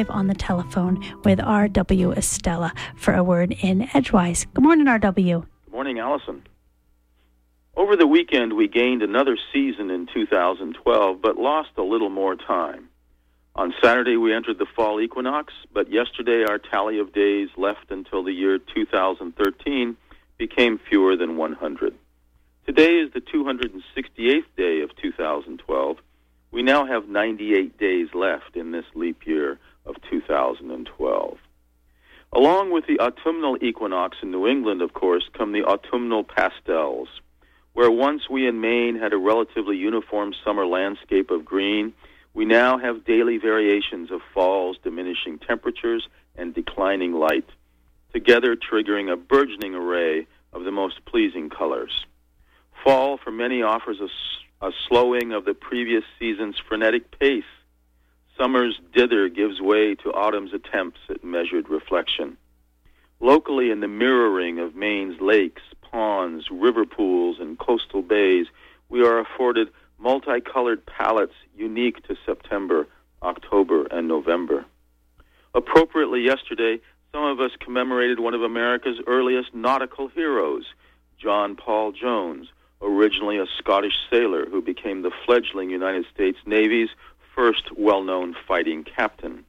live on the telephone with RW Estela for a word in Edgewise. Good morning, RW. Good morning, Allison. Over the weekend, we gained another season in 2012, but lost a little more time. On Saturday, we entered the fall equinox, but yesterday, our tally of days left until the year 2013 became fewer than 100. Today is the 268th day of 2012. We now have 98 days left in this leap year of 2012. Along with the autumnal equinox in New England, of course, come the autumnal pastels, where once we in Maine had a relatively uniform summer landscape of green, we now have daily variations of falls, diminishing temperatures, and declining light, together triggering a burgeoning array of the most pleasing colors. Fall, for many, offers a, a slowing of the previous season's frenetic pace. Summer's dither gives way to autumn's attempts at measured reflection. Locally, in the mirroring of Maine's lakes, ponds, river pools, and coastal bays, we are afforded multicolored palettes unique to September, October, and November. Appropriately, yesterday, some of us commemorated one of America's earliest nautical heroes, John Paul Jones, originally a Scottish sailor who became the fledgling United States Navy's first well known fighting captain.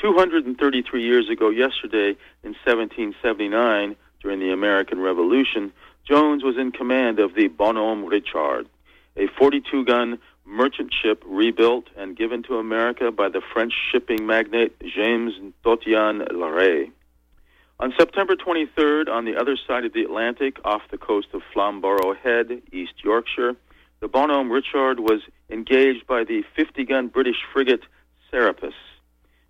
233 years ago, yesterday, in 1779, during the American Revolution, Jones was in command of the Bonhomme Richard, a 42 gun merchant ship rebuilt and given to America by the French shipping magnate James Donatien Le Ray. On September 23rd, on the other side of the Atlantic, off the coast of Flamborough Head, East Yorkshire, the Bonhomme Richard was engaged by the 50 gun British frigate Serapis,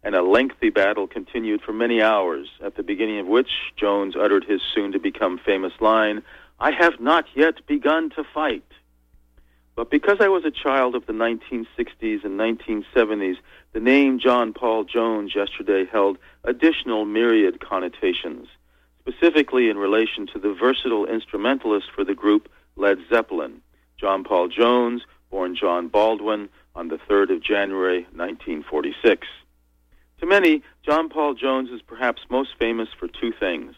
and a lengthy battle continued for many hours, at the beginning of which Jones uttered his soon to become famous line I have not yet begun to fight. But because I was a child of the 1960s and 1970s, the name John Paul Jones yesterday held additional myriad connotations, specifically in relation to the versatile instrumentalist for the group Led Zeppelin, John Paul Jones, born John Baldwin on the 3rd of January 1946. To many, John Paul Jones is perhaps most famous for two things.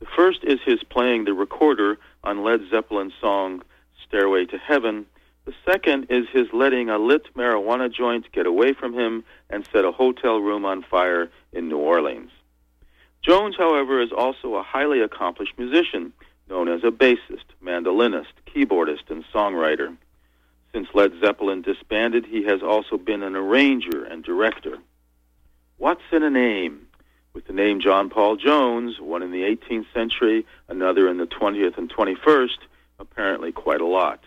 The first is his playing the recorder on Led Zeppelin's song Stairway to Heaven, the second is his letting a lit marijuana joint get away from him and set a hotel room on fire in New Orleans. Jones, however, is also a highly accomplished musician, known as a bassist, mandolinist, keyboardist, and songwriter. Since Led Zeppelin disbanded, he has also been an arranger and director. What's in a name? With the name John Paul Jones, one in the 18th century, another in the 20th and 21st, apparently quite a lot.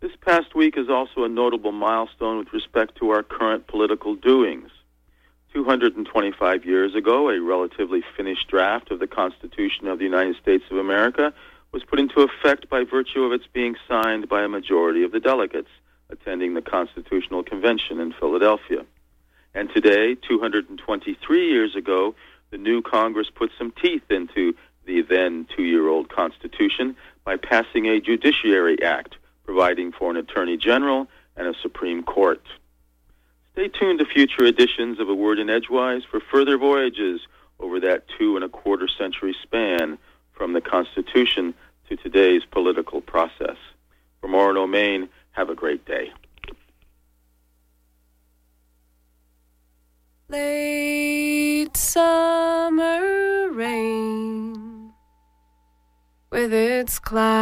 This past week is also a notable milestone with respect to our current political doings. 225 years ago, a relatively finished draft of the Constitution of the United States of America was put into effect by virtue of its being signed by a majority of the delegates attending the Constitutional Convention in Philadelphia. And today, 223 years ago, the new Congress put some teeth into the then two year old Constitution by passing a Judiciary Act providing for an Attorney General and a Supreme Court. Stay tuned to future editions of A Word in Edgewise for further voyages over that two and a quarter century span from the Constitution to today's political process. From Orono, Maine, have a great day. Late summer rain with its clouds.